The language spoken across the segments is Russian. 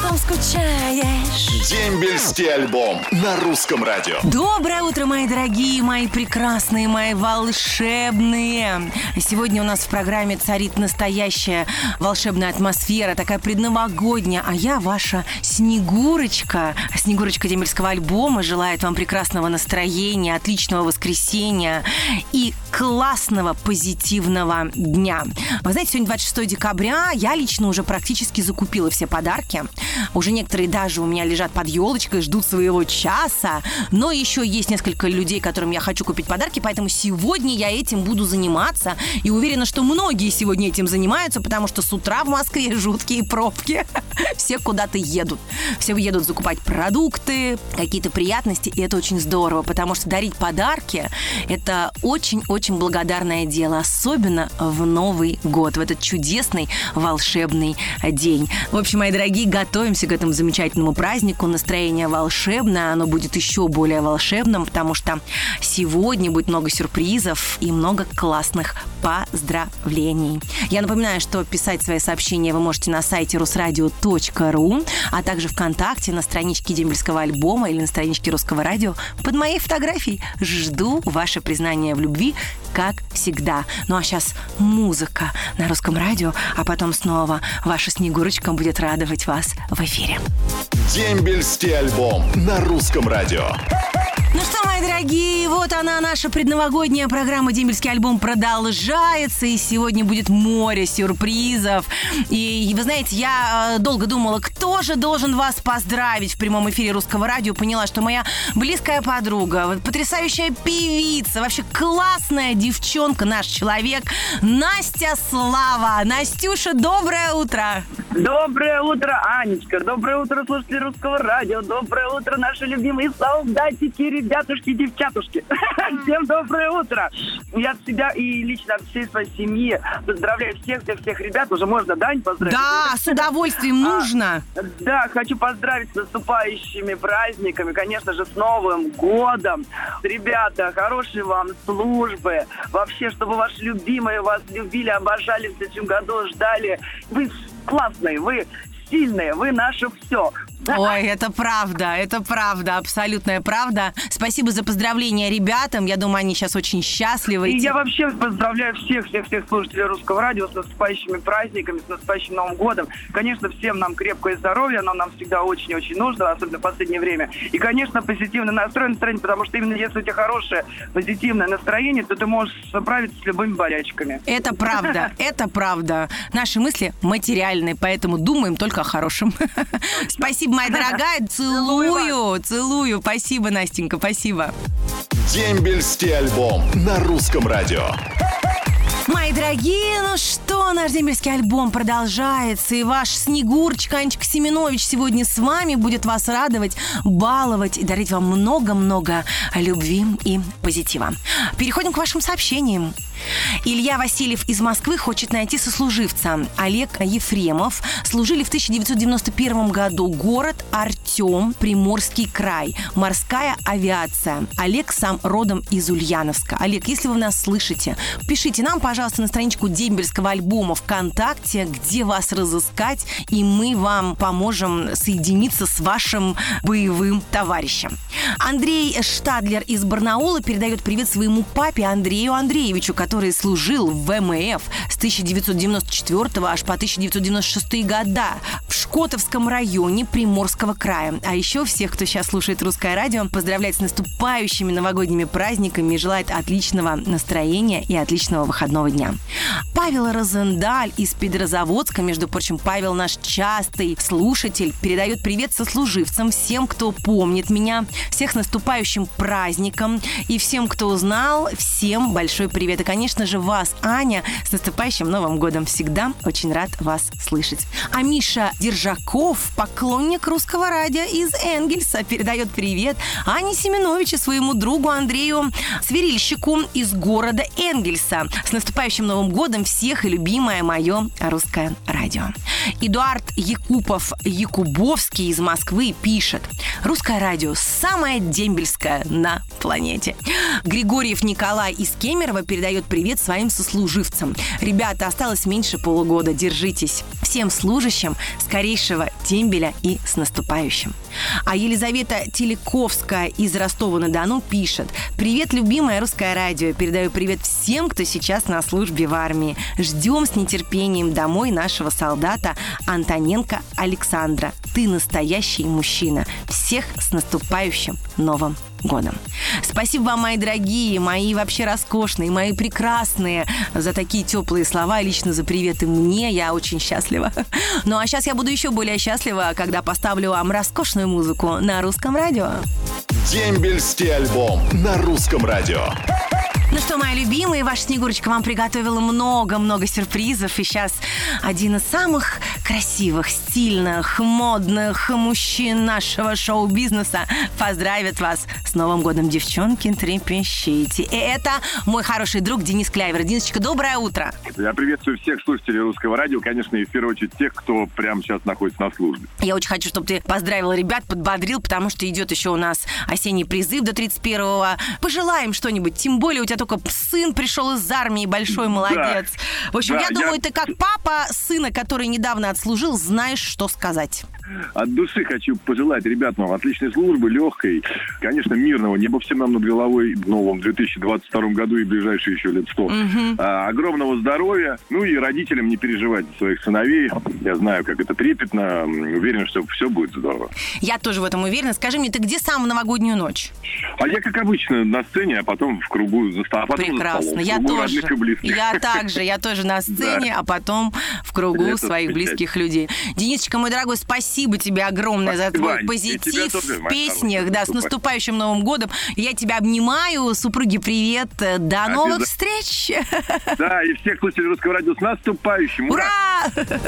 потом скучаешь. Дембельский альбом на русском радио. Доброе утро, мои дорогие, мои прекрасные, мои волшебные. Сегодня у нас в программе царит настоящая волшебная атмосфера, такая предновогодняя, а я ваша Снегурочка. Снегурочка Дембельского альбома желает вам прекрасного настроения, отличного воскресенья и классного позитивного дня. Вы знаете, сегодня 26 декабря, я лично уже практически закупила все подарки. Уже некоторые даже у меня лежат под елочкой, ждут своего часа. Но еще есть несколько людей, которым я хочу купить подарки, поэтому сегодня я этим буду заниматься. И уверена, что многие сегодня этим занимаются, потому что с утра в Москве жуткие пробки. Все куда-то едут. Все едут закупать продукты, какие-то приятности, и это очень здорово, потому что дарить подарки – это очень-очень благодарное дело, особенно в Новый год, в этот чудесный волшебный день. В общем, мои дорогие, готовимся к этому замечательному празднику. Настроение волшебное, оно будет еще более волшебным, потому что сегодня будет много сюрпризов и много классных поздравлений. Я напоминаю, что писать свои сообщения вы можете на сайте русрадио.ру, а также ВКонтакте, на страничке Дембельского альбома или на страничке Русского радио под моей фотографией. Жду ваше признание в любви, как всегда. Ну а сейчас музыка на Русском радио, а потом снова ваша Снегурочка будет радовать вас в эфире. Дембельский альбом на русском радио. Ну что, мои дорогие, вот она, наша предновогодняя программа «Дембельский альбом» продолжается, и сегодня будет море сюрпризов. И вы знаете, я э, долго думала, кто же должен вас поздравить в прямом эфире русского радио. Поняла, что моя близкая подруга, потрясающая певица, вообще классная девчонка, наш человек, Настя Слава. Настюша, доброе утро! Доброе утро, Анечка. Доброе утро, слушатели русского радио. Доброе утро, наши любимые солдатики, ребятушки, девчатушки. Всем доброе утро. Я от себя и лично от всей своей семьи поздравляю всех, всех, всех ребят. Уже можно, Дань, поздравить? Да, с удовольствием нужно. Да, хочу поздравить с наступающими праздниками, конечно же, с Новым годом. Ребята, хорошей вам службы. Вообще, чтобы ваши любимые вас любили, обожали в следующем году, ждали. Вы классные, вы сильные, вы наше все. Ой, это правда, это правда, абсолютная правда. Спасибо за поздравления ребятам. Я думаю, они сейчас очень счастливы. И я вообще поздравляю всех, всех, всех слушателей русского радио с наступающими праздниками, с наступающим Новым годом. Конечно, всем нам крепкое здоровье, оно нам всегда очень-очень нужно, особенно в последнее время. И, конечно, позитивный настрой, настроение, потому что именно если у тебя хорошее позитивное настроение, то ты можешь справиться с любыми болячками. Это правда, это правда. Наши мысли материальные, поэтому думаем только о хорошем. Спасибо, моя дорогая. Целую, целую. Спасибо, Настенька, спасибо. Дембельский альбом на русском радио. Мои дорогие, ну что, наш дембельский альбом продолжается, и ваш Снегурочка Анечка Семенович сегодня с вами будет вас радовать, баловать и дарить вам много-много любви и позитива. Переходим к вашим сообщениям. Илья Васильев из Москвы хочет найти сослуживца. Олег Ефремов служили в 1991 году. Город Артем, Приморский край. Морская авиация. Олег сам родом из Ульяновска. Олег, если вы нас слышите, пишите нам, пожалуйста, на страничку дембельского альбома ВКонтакте, где вас разыскать, и мы вам поможем соединиться с вашим боевым товарищем. Андрей Штадлер из Барнаула передает привет своему папе Андрею Андреевичу, который служил в ВМФ с 1994 аж по 1996 года в Шкотовском районе Приморского края. А еще всех, кто сейчас слушает русское радио, поздравляет с наступающими новогодними праздниками и желает отличного настроения и отличного выходного дня. Павел Розендаль из Петрозаводска, между прочим, Павел наш частый слушатель, передает привет сослуживцам, всем, кто помнит меня, всех с наступающим праздником и всем, кто узнал, всем большой привет. И, конечно же, вас, Аня, с наступающим Новым годом. Всегда очень рад вас слышать. А Миша Держаков, поклонник русского радио из Энгельса, передает привет Ане Семеновичу, своему другу Андрею Сверильщику из города Энгельса. С наступающим наступающим Новым годом всех и любимое мое русское радио. Эдуард Якупов Якубовский из Москвы пишет. Русское радио самое дембельское на планете. Григорьев Николай из Кемерово передает привет своим сослуживцам. Ребята, осталось меньше полугода, держитесь. Всем служащим скорейшего дембеля и с наступающим. А Елизавета Телековская из Ростова-на-Дону пишет. Привет, любимое русское радио. Передаю привет всем, кто сейчас на службе в армии. Ждем с нетерпением домой нашего солдата Антоненко Александра. Ты настоящий мужчина. Всех с наступающим Новым годом. Спасибо вам, мои дорогие, мои вообще роскошные, мои прекрасные за такие теплые слова, лично за приветы мне. Я очень счастлива. Ну а сейчас я буду еще более счастлива, когда поставлю вам роскошную музыку на русском радио. Дембельский альбом на русском радио. Ну что, мои любимые, ваша Снегурочка вам приготовила много-много сюрпризов. И сейчас один из самых красивых, стильных, модных мужчин нашего шоу-бизнеса поздравит вас с Новым годом, девчонки, трепещите. И это мой хороший друг Денис Кляйвер. Денисочка, доброе утро. Я приветствую всех слушателей русского радио, конечно, и в первую очередь тех, кто прямо сейчас находится на службе. Я очень хочу, чтобы ты поздравил ребят, подбодрил, потому что идет еще у нас осенний призыв до 31-го. Пожелаем что-нибудь, тем более у тебя только сын пришел из армии, большой молодец. В общем, Да, я я- думаю, ты как папа сына, который недавно отслужил, знаешь, что сказать. От души хочу пожелать ребятам отличной службы, легкой, конечно, мирного неба всем нам над головой в новом 2022 году и ближайшие еще лет 100. А, огромного здоровья, ну и родителям не переживать за своих сыновей. Я знаю, как это трепетно, уверен, что все будет здорово. Я тоже в этом уверена. Скажи мне, ты где сам в новогоднюю ночь? А я, как обычно, на сцене, а потом в кругу за а за Прекрасно. Я тоже. Я также. Я тоже на сцене, а потом в кругу Это своих близких людей. Денисочка, мой дорогой, спасибо тебе огромное за Спасибо, твой Ань. И позитив тоже, в песнях. Да, с наступающим Новым годом. Я тебя обнимаю. Супруги, привет. До новых встреч. Да, и всех слушателей русского радио с наступающим. Ура! Ура!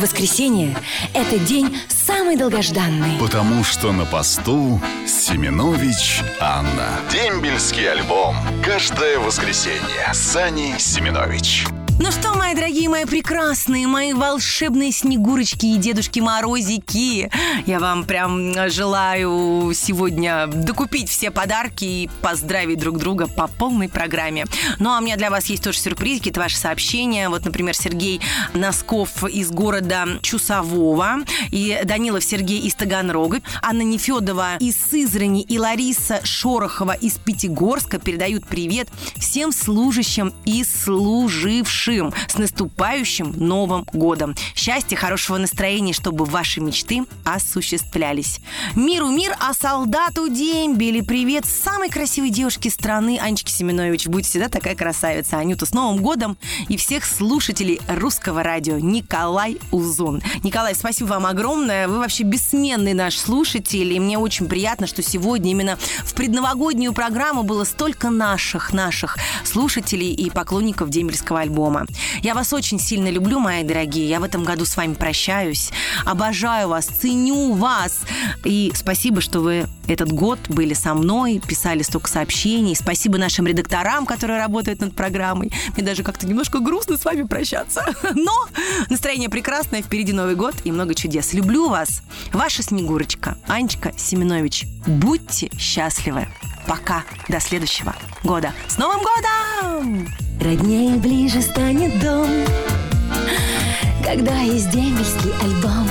Воскресенье – это день самый долгожданный. Потому что на посту Семенович Анна. Дембельский альбом. Каждое воскресенье. Сани Семенович. Ну что, мои дорогие, мои прекрасные, мои волшебные снегурочки и дедушки Морозики, я вам прям желаю сегодня докупить все подарки и поздравить друг друга по полной программе. Ну а у меня для вас есть тоже сюрпризики, это ваши сообщения. Вот, например, Сергей Носков из города Чусового и Данилов Сергей из Таганрога, Анна Нефедова из Сызрани и Лариса Шорохова из Пятигорска передают привет всем служащим и служившим с наступающим Новым годом. Счастья, хорошего настроения, чтобы ваши мечты осуществлялись. Миру мир, а солдату дембели. Привет самой красивой девушке страны Анечке Семенович. Будь всегда такая красавица. Анюта, с Новым годом и всех слушателей русского радио. Николай Узун. Николай, спасибо вам огромное. Вы вообще бессменный наш слушатель. И мне очень приятно, что сегодня именно в предновогоднюю программу было столько наших, наших слушателей и поклонников дембельского альбома. Я вас очень сильно люблю, мои дорогие. Я в этом году с вами прощаюсь. Обожаю вас, ценю вас. И спасибо, что вы этот год были со мной, писали столько сообщений. Спасибо нашим редакторам, которые работают над программой. Мне даже как-то немножко грустно с вами прощаться. Но настроение прекрасное, впереди Новый год и много чудес. Люблю вас. Ваша Снегурочка, Анечка Семенович. Будьте счастливы. Пока. До следующего года. С Новым годом! Роднее ближе станет дом, когда есть дембельский альбом.